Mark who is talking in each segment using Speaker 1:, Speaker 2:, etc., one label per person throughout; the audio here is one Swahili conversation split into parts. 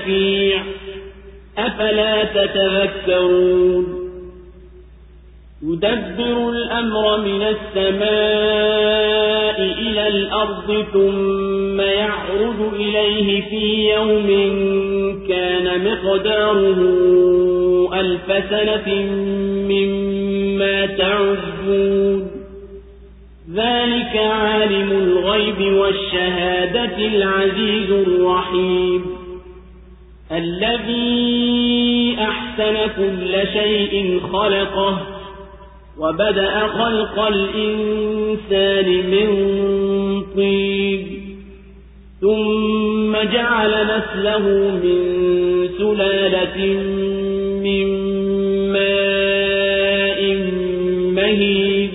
Speaker 1: شفيع أفلا تتذكرون؟ يدبر الأمر من السماء إلى الأرض ثم يعرض إليه في يوم كان مقداره ألف سنة مما تعدون. ذلك عالم الغيب والشهادة العزيز الرحيم. الذي أحسن كل شيء خلقه وبدأ خلق الإنسان من طين ثم جعل نسله من سلالة من ماء مهيد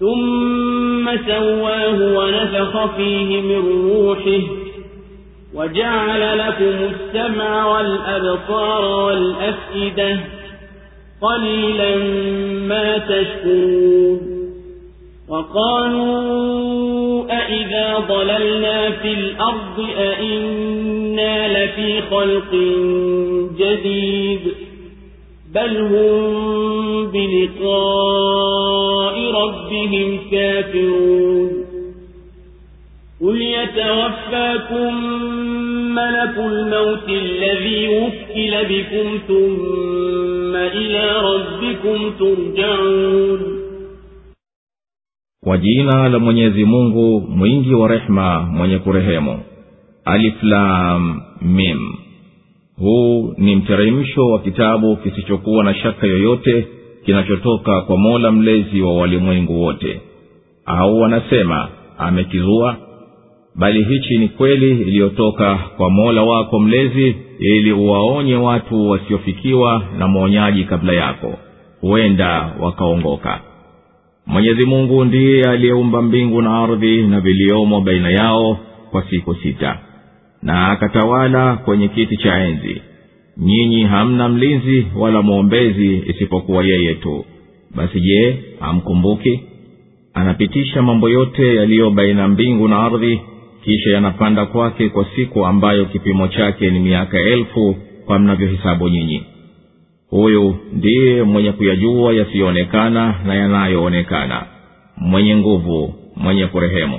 Speaker 1: ثم سواه ونفخ فيه من روحه وجعل لكم السمع والأبصار والأفئدة قليلا ما تشكرون. وقالوا أئذا ضللنا في الأرض أئنا لفي خلق جديد. بل هم بلقاء ربهم كافرون. قل يتوفاكم ملك الموت الذي وكل بكم ثم إلى ربكم ترجعون
Speaker 2: kwa jina la mwenyezi mungu mwingi wa rehema mwenye kurehemu aliflam mim huu ni mteremsho wa kitabu kisichokuwa na shaka yoyote kinachotoka kwa mola mlezi wa walimwengu wote au wanasema amekizua Bali hichi ni kweli iliyotoka kwa mola wako mlezi ili uwaonye watu wasiofikiwa na mwonyaji kabla yako huenda wakaongoka. Mwenyezi mungu ndiye aliyeumba mbingu na ardhi na viliomo baina yao kwa siku sita na akatawala kwenye kiti cha enzi. Nyinyi hamna mlinzi wala mwombezi isipokuwa yeye tu. Basi je hamkumbuki? Anapitisha mambo yote yaliyo baina mbingu na ardhi kisha yanapanda kwake kwa siku ambayo kipimo chake ni miaka elfu kwa mnavyohisabu nyinyi. Huyu ndiye mwenye kuyajua yasiyoonekana na yanayoonekana mwenye nguvu mwenye kurehemu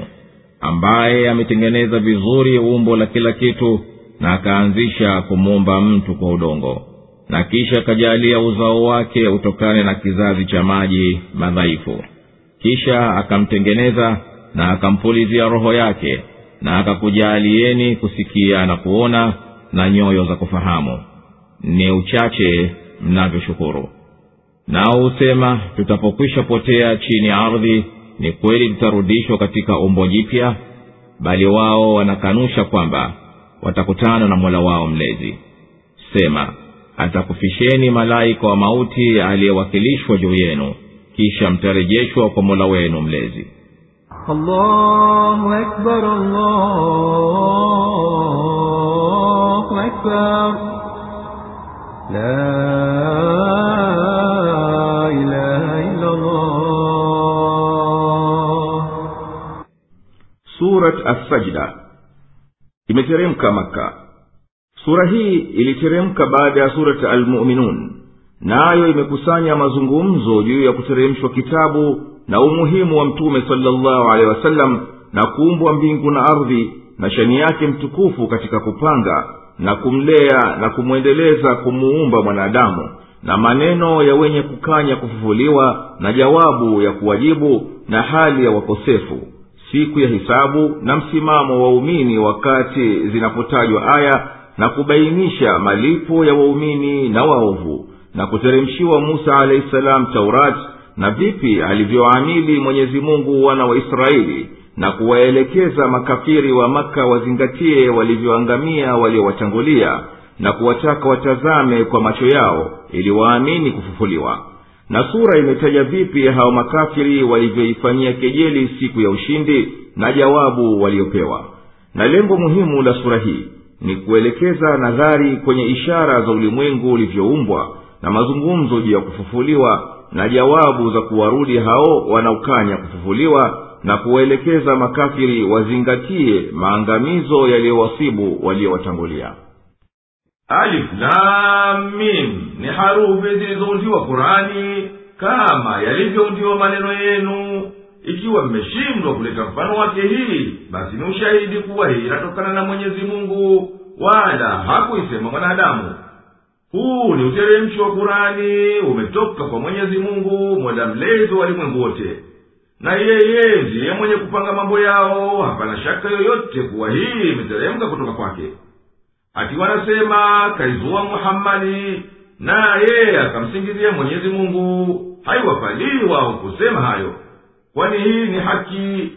Speaker 2: ambaye ametengeneza vizuri umbo la kila kitu na akaanzisha kumuumba mtu kwa udongo na kisha akajalia uzao wake utokane na kizazi cha maji madhaifu. Kisha akamtengeneza na akampulizia roho yake na akakujaalieni kusikia na kuona na nyoyo za kufahamu. Ni uchache mnavyoshukuru. Nao husema tutapokwisha potea chini ya ardhi ni kweli tutarudishwa katika umbo jipya bali wao wanakanusha kwamba watakutana na mola wao mlezi. Sema atakufisheni malaika wa mauti aliyewakilishwa juu yenu kisha mtarejeshwa kwa mola wenu mlezi
Speaker 3: الله أكبر الله أكبر لا إله إلا الله
Speaker 4: surat assajda imeteremka maka sura hii iliteremka baada ya surati almuminun nayo imekusanya mazungumzo juu ya kuteremshwa kitabu na umuhimu wa mtume salllahu alehi wasallam na kuumbwa mbingu na ardhi na shani yake mtukufu katika kupanga na kumlea na kumwendeleza kumuumba mwanadamu. Na maneno ya wenye kukanya kufufuliwa na jawabu ya kuwajibu na hali ya wakosefu. Siku ya hisabu na msimamo wa waumini wakati zinapotajwa aya na kubainisha malipo ya waumini na waovu na kuteremshiwa musa alahi salam taurati na vipi alivyoamili mwenyezi mungu wana wa israeli na kuwaelekeza makafiri wa maka wazingatie walivyoangamia waliowatangulia na kuwataka watazame kwa macho yao ili waamini kufufuliwa. Na sura imetaja vipi hao makafiri walivyoifanyia kejeli siku ya ushindi na jawabu waliopewa. Na lengo muhimu la sura hii ni kuelekeza nadhari kwenye ishara za ulimwengu ulivyoumbwa na mazungumzo juu ya kufufuliwa na jawabu za kuwarudi hao wanaokanya kufufuliwa na kuwaelekeza makafiri wazingatie maangamizo yaliyowasibu waliowatangulia. Alif ni harufi zilizoundiwa qurani kama yalivyoundiwa maneno yenu. Ikiwa mmeshindwa kuleta mfano wake hii basi ni ushahidi kuwa hii inatokana na mwenyezi mungu wala hakuisema mwanadamu huu ni uteremsho wa kurani umetoka kwa mwenyezi mungu mola mlezi wa walimwengu wote. Na yeye ndiye mwenye kupanga mambo yao hapana shaka yoyote kuwa hii imeteremka kutoka kwake. Ati wanasema kaizua muhammadi naye akamsingizia mwenyezi mungu haiwafalii wao kusema hayo. Kwani hii ni haki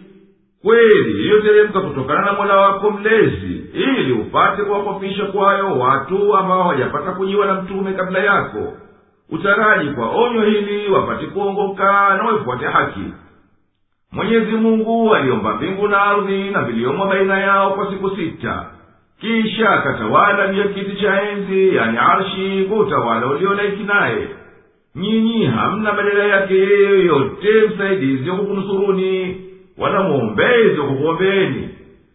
Speaker 4: kweli iliyoteremka kutokana na mola wako mlezi ili upate kuwakofisha kwayo watu ambao hawajapata kujiwa na mtume kabla yako. Utaraji kwa onyo hili wapate kuongoka na waifuate haki. Mwenyezi mungu aliomba mbingu na ardhi na viliomo baina yao kwa siku sita. Kisha akatawala juu kiti cha enzi yani arshi kwa utawala uliolaiki naye. Nyinyi hamna badala yake yeye yoyote msaidizi wa kukunusuruni wala mwombezi wa kukuombeeni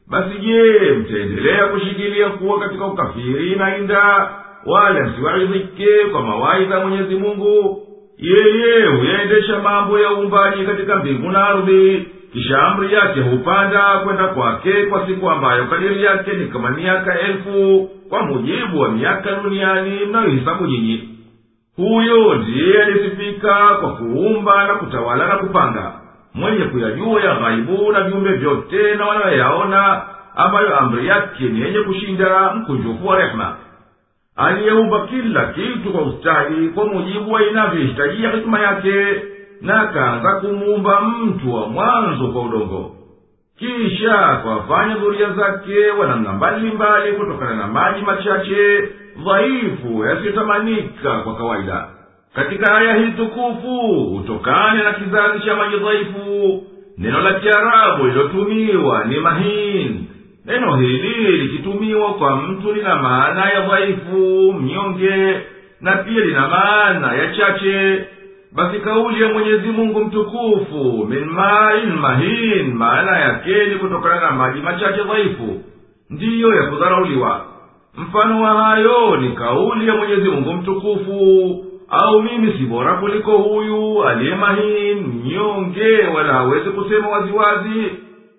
Speaker 4: basi je mtaendelea kushikilia kuwa katika ukafiri na inda wala msiwaidhike kwa mawaidha mwenyezi mungu? Yeye huyaendesha mambo ya uumbaji katika mbingu na ardhi kisha amri yake hupanda kwenda kwake kwa siku ambayo kadiri yake ni kama miaka elfu kwa mujibu wa miaka duniani mnayohisabu nyinyi huyo ndiye alisifika kwa kuumba na kutawala na kupanga mwenye kuyajua ya ghaibu na viumbe vyote na wanayoyaona ambayo amri yake ni yenye kushinda mkunjufu wa rehema. Aliyeumba kila kitu kwa ustahi kwa mujibu wa inavyohitajia hikima yake na akaanza kumuumba mtu wa mwanzo kwa udongo. Kisha kwafanya dhuria zake wa namna mbalimbali kutokana na maji machache dhaifu yasiyotamanika kwa kawaida katika aya hii tukufu hutokane na kizazi cha maji dhaifu. Neno la kiarabu lilotumiwa ni mahin. Neno hili likitumiwa kwa mtu lina maana ya dhaifu mnyonge na pia lina maana ya chache. Basi kauli ya mwenyezi mungu mtukufu min main mahin maana yake ni kutokana na maji machache dhaifu ndiyo ya kudharauliwa. Mfano wa hayo ni kauli ya mwenyezi mungu mtukufu au mimi si bora kuliko huyu aliye mahin mnyonge wala hawezi kusema waziwazi.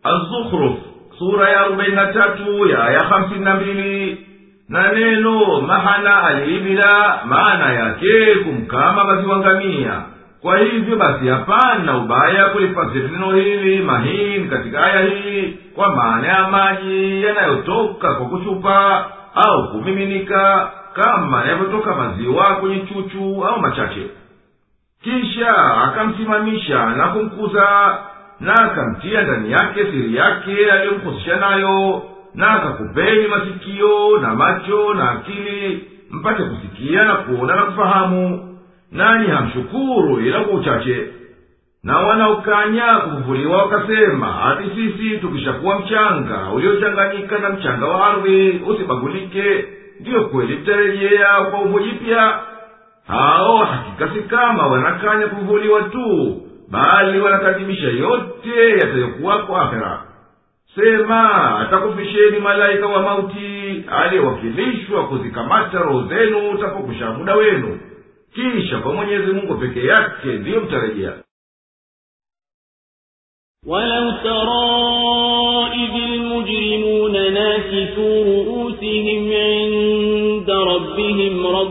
Speaker 4: Azukhruf sura ya arobaini na tatu ya aya hamsini na mbili. Na neno mahana aliibila maana yake kumkama maziwangamia kwa hivyo basi hapana ubaya kulifasiri neno hili mahin katika aya hii kwa maana ya maji yanayotoka kwa kuchupa au kumiminika kama yavyotoka maziwa kwenye chuchu au machache. Kisha akamsimamisha na kumkuza na akamtia ndani yake siri yake aliyomhusisha nayo na akakupeni masikio na macho na akili mpate kusikia na kuona na kufahamu. Nanyi hamshukuru ila kwa uchache. Na wanaokanya kufufuliwa wakasema hati sisi tukishakuwa mchanga uliochanganyika na mchanga wa ardhi usibagulike ndiyo kweli mtarejea kwa umbo jipya hao hakika si kama wanakanya kuvuliwa tu bali wanakadhibisha yote yatayokuwako akhera. Sema atakufisheni malaika wa mauti aliyewakilishwa kuzikamata roho zenu utapokusha muda wenu. Kisha kwa mwenyezi mungu peke yake ndiyo mtarejea.
Speaker 1: Walau taraa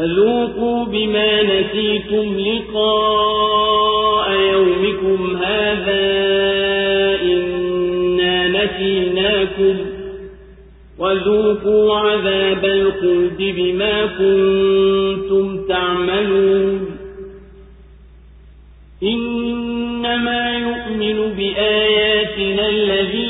Speaker 1: فذوقوا بما نسيتم لقاء يومكم هذا إنا نسيناكم وذوقوا عذاب الخلد بما كنتم تعملون إنما يؤمن بآياتنا الذين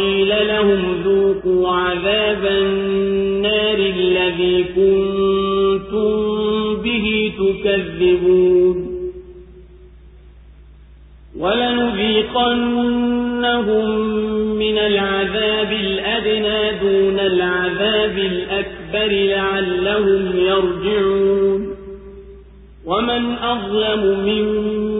Speaker 1: وقيل لهم ذوقوا عذاب النار الذي كنتم به تكذبون. ولنذيقنهم من العذاب الأدنى دون العذاب الأكبر لعلهم يرجعون. ومن أظلم ممن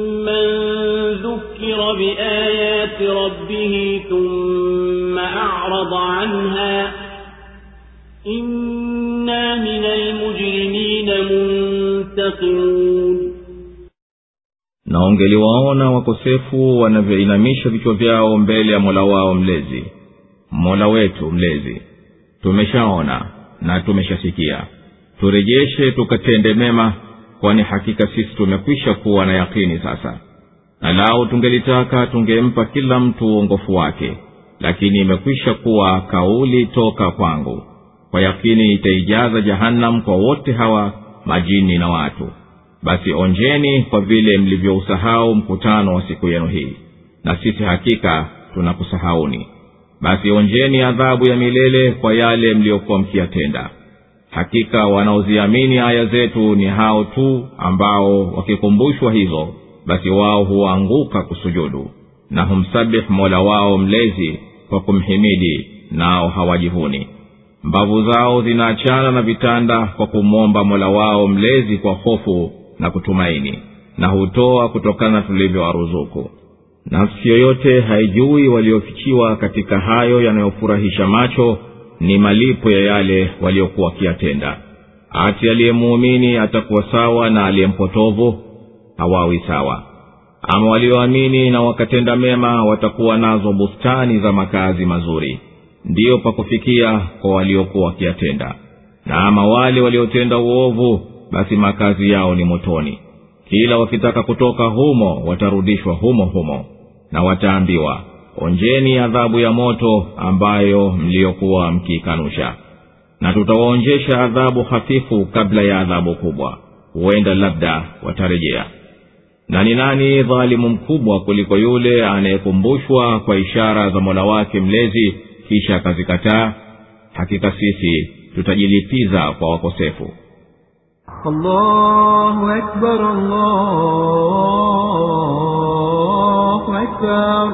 Speaker 1: ذكر بآيات ربه ثم أعرض عنها إنا من المجرمين منتقمون
Speaker 2: na ungeliwaona wakosefu wanavyoinamisha vichwa vyao mbele ya mola wao mlezi mola wetu mlezi tumeshaona na tumeshasikia turejeshe tukatende mema kwani hakika sisi tumekwisha kuwa na yakini sasa. Na lau tungelitaka tungempa kila mtu uongofu wake lakini imekwisha kuwa kauli toka kwangu. Kwa yakini itaijaza jahannam kwa wote hawa majini na watu. Basi onjeni kwa vile mlivyousahau mkutano wa siku yenu hii na sisi hakika tunakusahauni. Basi onjeni adhabu ya milele kwa yale mliyokuwa mkiyatenda hakika wanaoziamini aya zetu ni hao tu ambao wakikumbushwa hizo basi wao huanguka kusujudu na humsabih mola wao mlezi kwa kumhimidi nao hawajivuni mbavu zao zinaachana na vitanda kwa kumwomba mola wao mlezi kwa hofu na kutumaini na hutoa kutokana na tulivyowaruzuku nafsi yoyote haijui waliofichiwa katika hayo yanayofurahisha macho ni malipo ya yale waliokuwa wakiyatenda. Ati aliyemuumini atakuwa sawa na aliyempotovu hawawi sawa. Ama walioamini na wakatenda mema watakuwa nazo bustani za makazi mazuri. Ndiyo pa kufikia kwa waliokuwa wakiyatenda. Na ama wale waliotenda uovu basi makazi yao ni motoni. Kila wakitaka kutoka humo watarudishwa humo humo na wataambiwa onjeni adhabu ya moto ambayo mliyokuwa mkiikanusha. Na tutawaonjesha adhabu hafifu kabla ya adhabu kubwa. Huenda labda watarejea. Na ni nani dhalimu mkubwa kuliko yule anayekumbushwa kwa ishara za mola wake mlezi kisha akazikataa? Hakika sisi tutajilipiza kwa wakosefu.
Speaker 3: Allahu akbar, allahu akbar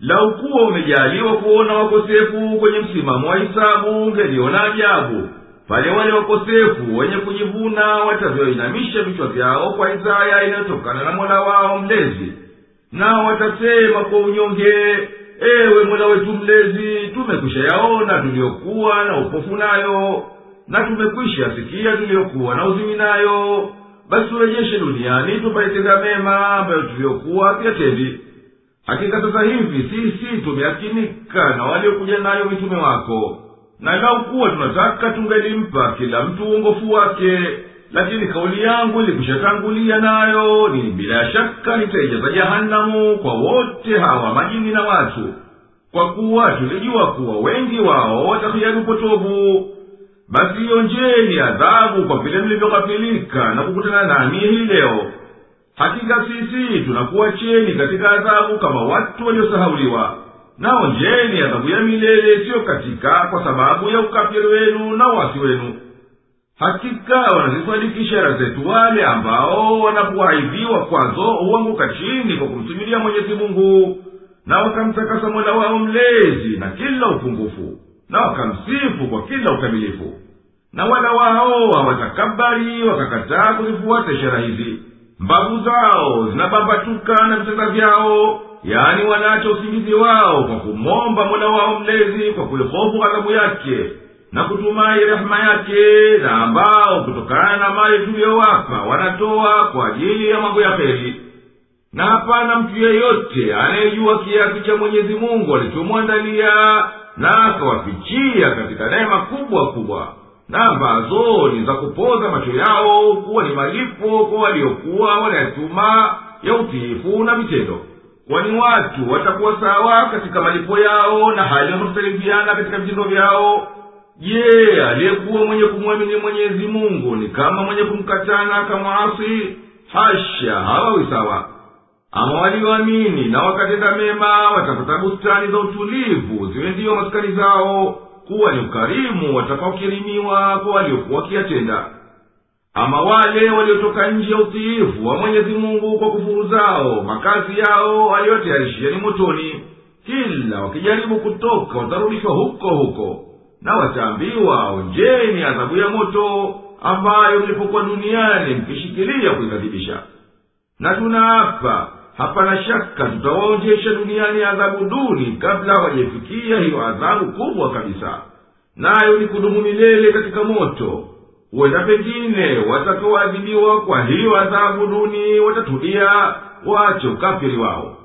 Speaker 4: lau kuwa umejaliwa kuona wakosefu kwenye msimamo wa hisabu ungeliona ajabu. Pale wale wakosefu wenye kujivuna watavyoinamisha vichwa vyao kwa izaya inayotokana na mola wao mlezi. Nao watasema kwa unyonge ewe mola wetu mlezi tumekwisha yaona tuliyokuwa na upofu nayo na tumekwisha sikia tuliyokuwa na uzimi nayo. Basi turejeshe duniani tupaitenda mema ambayo tuliyokuwa tuyatendi hakika sasa hivi sisi tumeakinika na waliokuja nayo mitume wako na lau kuwa tunataka tungelimpa kila mtu uongofu wake lakini kauli yangu ilikushatangulia nayo ni bila shaka nitaijaza jahanamu kwa wote hawa majini na watu kwa kuwa tulijua kuwa wengi wao upotovu basi ionjeni adhabu kwa vile mlivyoghafilika na kukutana nami hii leo. Hakika sisi tunakuwacheni katika adhabu kama watu waliosahauliwa. Nao njeni adhabu ya milele isiyo katika kwa sababu ya ukafiri wenu na uwasi wenu. Hakika wanazisadiki zetu wale ambao wanapoaidhiwa kwazo huanguka chini kwa kumsujudia mwenyezi mungu na wakamtakasa mola wao mlezi na kila upungufu na wakamsifu kwa kila ukamilifu. Na wala wao hawatakabari wakakataa kuzifuata ishara hizi. Mbavu zao zinabambatuka na vitanda vyao yaani wanaacha usingizi wao kwa kumwomba mola wao mlezi kwa kuihofu ghadhabu yake na kutumai rehema yake na ambao kutokana na mali tuliyowapa wanatoa kwa ajili ya mambo ya heri na hapana mtu yeyote anayejua kiasi cha mwenyezi mungu alichomwandalia na akawafichia katika neema kubwa kubwa. Na ambazo ni za kupoza macho yao kuwa ni malipo kwa waliokuwa wanayatuma ya utiifu na vitendo. Kwani watu watakuwa sawa katika malipo yao na hali wanakuhtalifiana katika vitendo vyao? Je aliyekuwa mwenye kumwamini mwenyezi mungu ni kama mwenye kumkatana akamwasi hasha hawawi sawa ama walioamini na wakatenda mema watapata bustani za utulivu ziwe ndiyo maskani zao kuwa ni ukarimu watakaokirimiwa kwa waliokuwa wakiyatenda ama wale waliotoka nje ya utiifu wa mwenyezi mungu kwa kufuru zao makazi yao aliyotayarishia ni motoni. Kila wakijaribu kutoka watarudishwa huko huko. Na wataambiwa onjeni adhabu ya moto ambayo mlipokuwa duniani mkishikilia kuikadhibisha na tunaapa hapana shaka tutawaonjesha duniani adhabu duni kabla hawajaifikia hiyo adhabu kubwa kabisa. Nayo ni kudumu milele katika moto. Huenda pengine watakaoadhibiwa kwa hiyo adhabu duni watatulia waache ukafiri wao.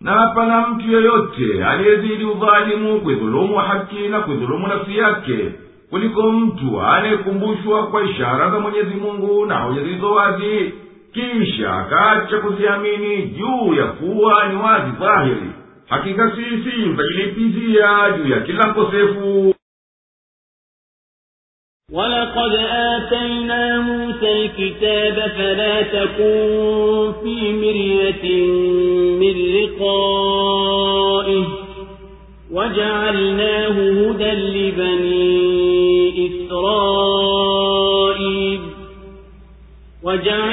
Speaker 4: Na hapana mtu yeyote aliyezidi udhalimu kuidhulumu haki na kuidhulumu nafsi yake kuliko mtu anayekumbushwa kwa ishara za mwenyezi mungu na hoja zilizo wazi kisha akaacha kuziamini juu ya kuwa ni wazi dhahiri hakika sisi tutajilipizia juu ya kila mkosefu
Speaker 1: ولقد آتينا موسى الكتاب فلا تكن في مرية من لقائه وجعلناه هدى لبني إسرائيل وجعلنا منهم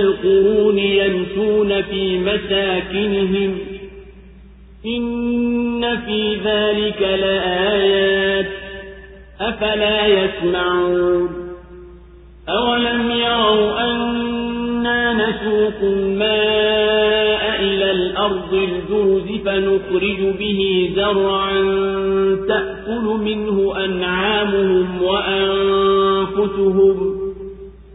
Speaker 1: القرون يمشون في مساكنهم. إن في ذلك لآيات. أفلا يسمعون. أولم يروا أنا نسوق الماء إلى الأرض الجرز فنخرج به زرعا تأكل منه أنعامهم وأنفسهم.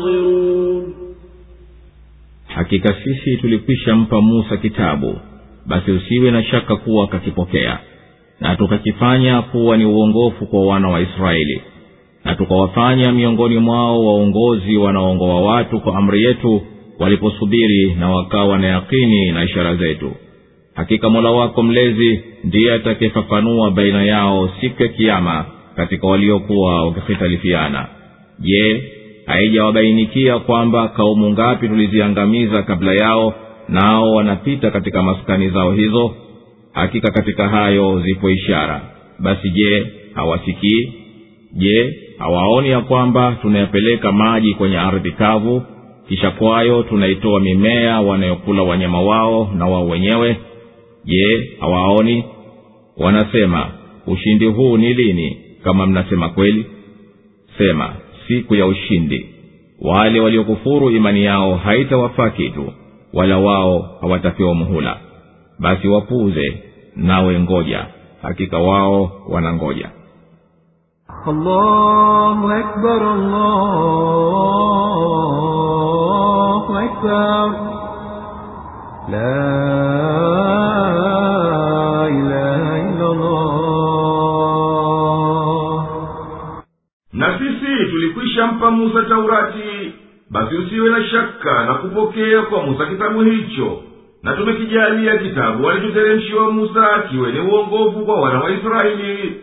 Speaker 1: منتظرون
Speaker 2: hakika sisi tulikwisha mpa musa kitabu basi usiwe na shaka kuwa kakipokea na tukakifanya kuwa ni uongofu kwa wana wa israeli na tukawafanya miongoni mwao waongozi wanaoongoa watu kwa amri yetu waliposubiri na wakawa na yakini na ishara zetu hakika mola wako mlezi ndiye atakayefafanua baina yao siku ya kiama katika waliokuwa wakihitalifiana je haijawabainikia kwamba kaumu ngapi tuliziangamiza kabla yao nao wanapita katika maskani zao hizo. Hakika katika hayo zipo ishara. Basi je hawasikii? Je hawaoni ya kwamba tunayapeleka maji kwenye ardhi kavu kisha kwayo tunaitoa mimea wanayokula wanyama wao na wao wenyewe? Je hawaoni? Wanasema ushindi huu ni lini kama mnasema kweli? Sema siku ya ushindi. Wale waliokufuru imani yao haitawafaa kitu wala wao hawatapewa muhula. Basi wapuze nawe ngoja. Hakika wao wanangoja.
Speaker 4: La tulikwisha mpa musa taurati. Basi usiwe na shaka na kupokea kwa musa kitabu hicho. Na tumekijalia kitabu alichoteremshiwa musa kiwe ni uongovu kwa wana wa israeli.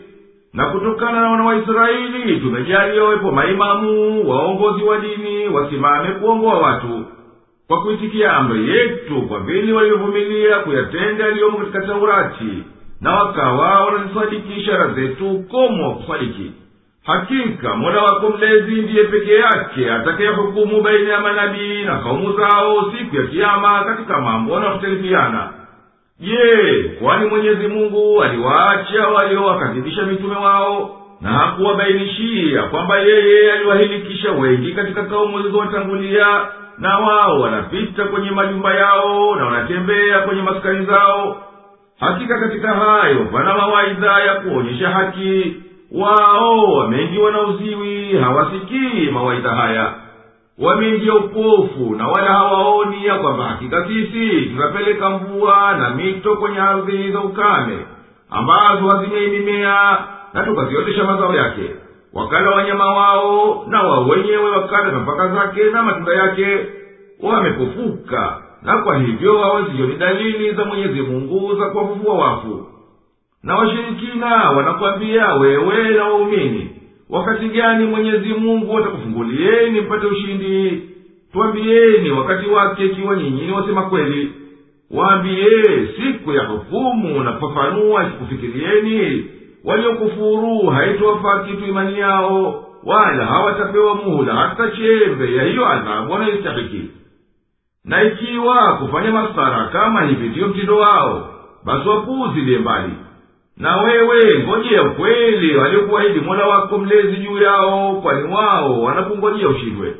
Speaker 4: Na kutokana na wana wa israeli tumejalia wepo maimamu waongozi wa dini wasimame kuongoa watu. Kwa kuitikia amri yetu kwa vile walivyovumilia kuyatenda yaliyomo katika taurati. Na wakawa wanazisadiki ishara zetu komo wa kusadiki hakika mola wako mlezi ndiye peke yake atakayehukumu baina ya manabii na kaumu zao siku ya kiama katika mambo wanayohtalifiana je kwani mwenyezi mungu aliwaacha waliowakadhibisha mitume wao na hakuwabainishia kwamba yeye aliwahilikisha wengi katika kaumu zilizowatangulia na wao wanapita kwenye majumba yao na wanatembea kwenye maskani zao? Hakika katika hayo pana mawaidha ya kuonyesha haki wao wameingiwa na uziwi hawasikii mawaidha haya. Wameingia upofu na wala hawaoni ya kwamba hakika sisi tunapeleka mvua na mito kwenye ardhi za ukame ambazo hazimei mimea na tukaziotesha mazao yake. Wakala wanyama wao na wao wenyewe wakala nafaka zake na matunda yake wamepofuka. Na kwa hivyo hawazioni dalili za mwenyezi mungu za kuwafufua wafu na washirikina wanakwambia wewe na waumini wakati gani mwenyezi mungu atakufungulieni mpate ushindi? Twambieni wakati wake ikiwa nyinyi wasema kweli. Waambiye siku ya hukumu na kufafanua ikikufikirieni. Waliokufuru haitowafaa kitu imani yao wala hawatapewa muhula hata chembe ya hiyo adhabu wanayoistahiki. Na ikiwa kufanya masara kama hivi ndiyo mtindo wao basi wapuuzilie mbali na wewe ngojea ukweli. Waliokuahidi mola wako mlezi juu yao kwani wao wanakungojea ushindwe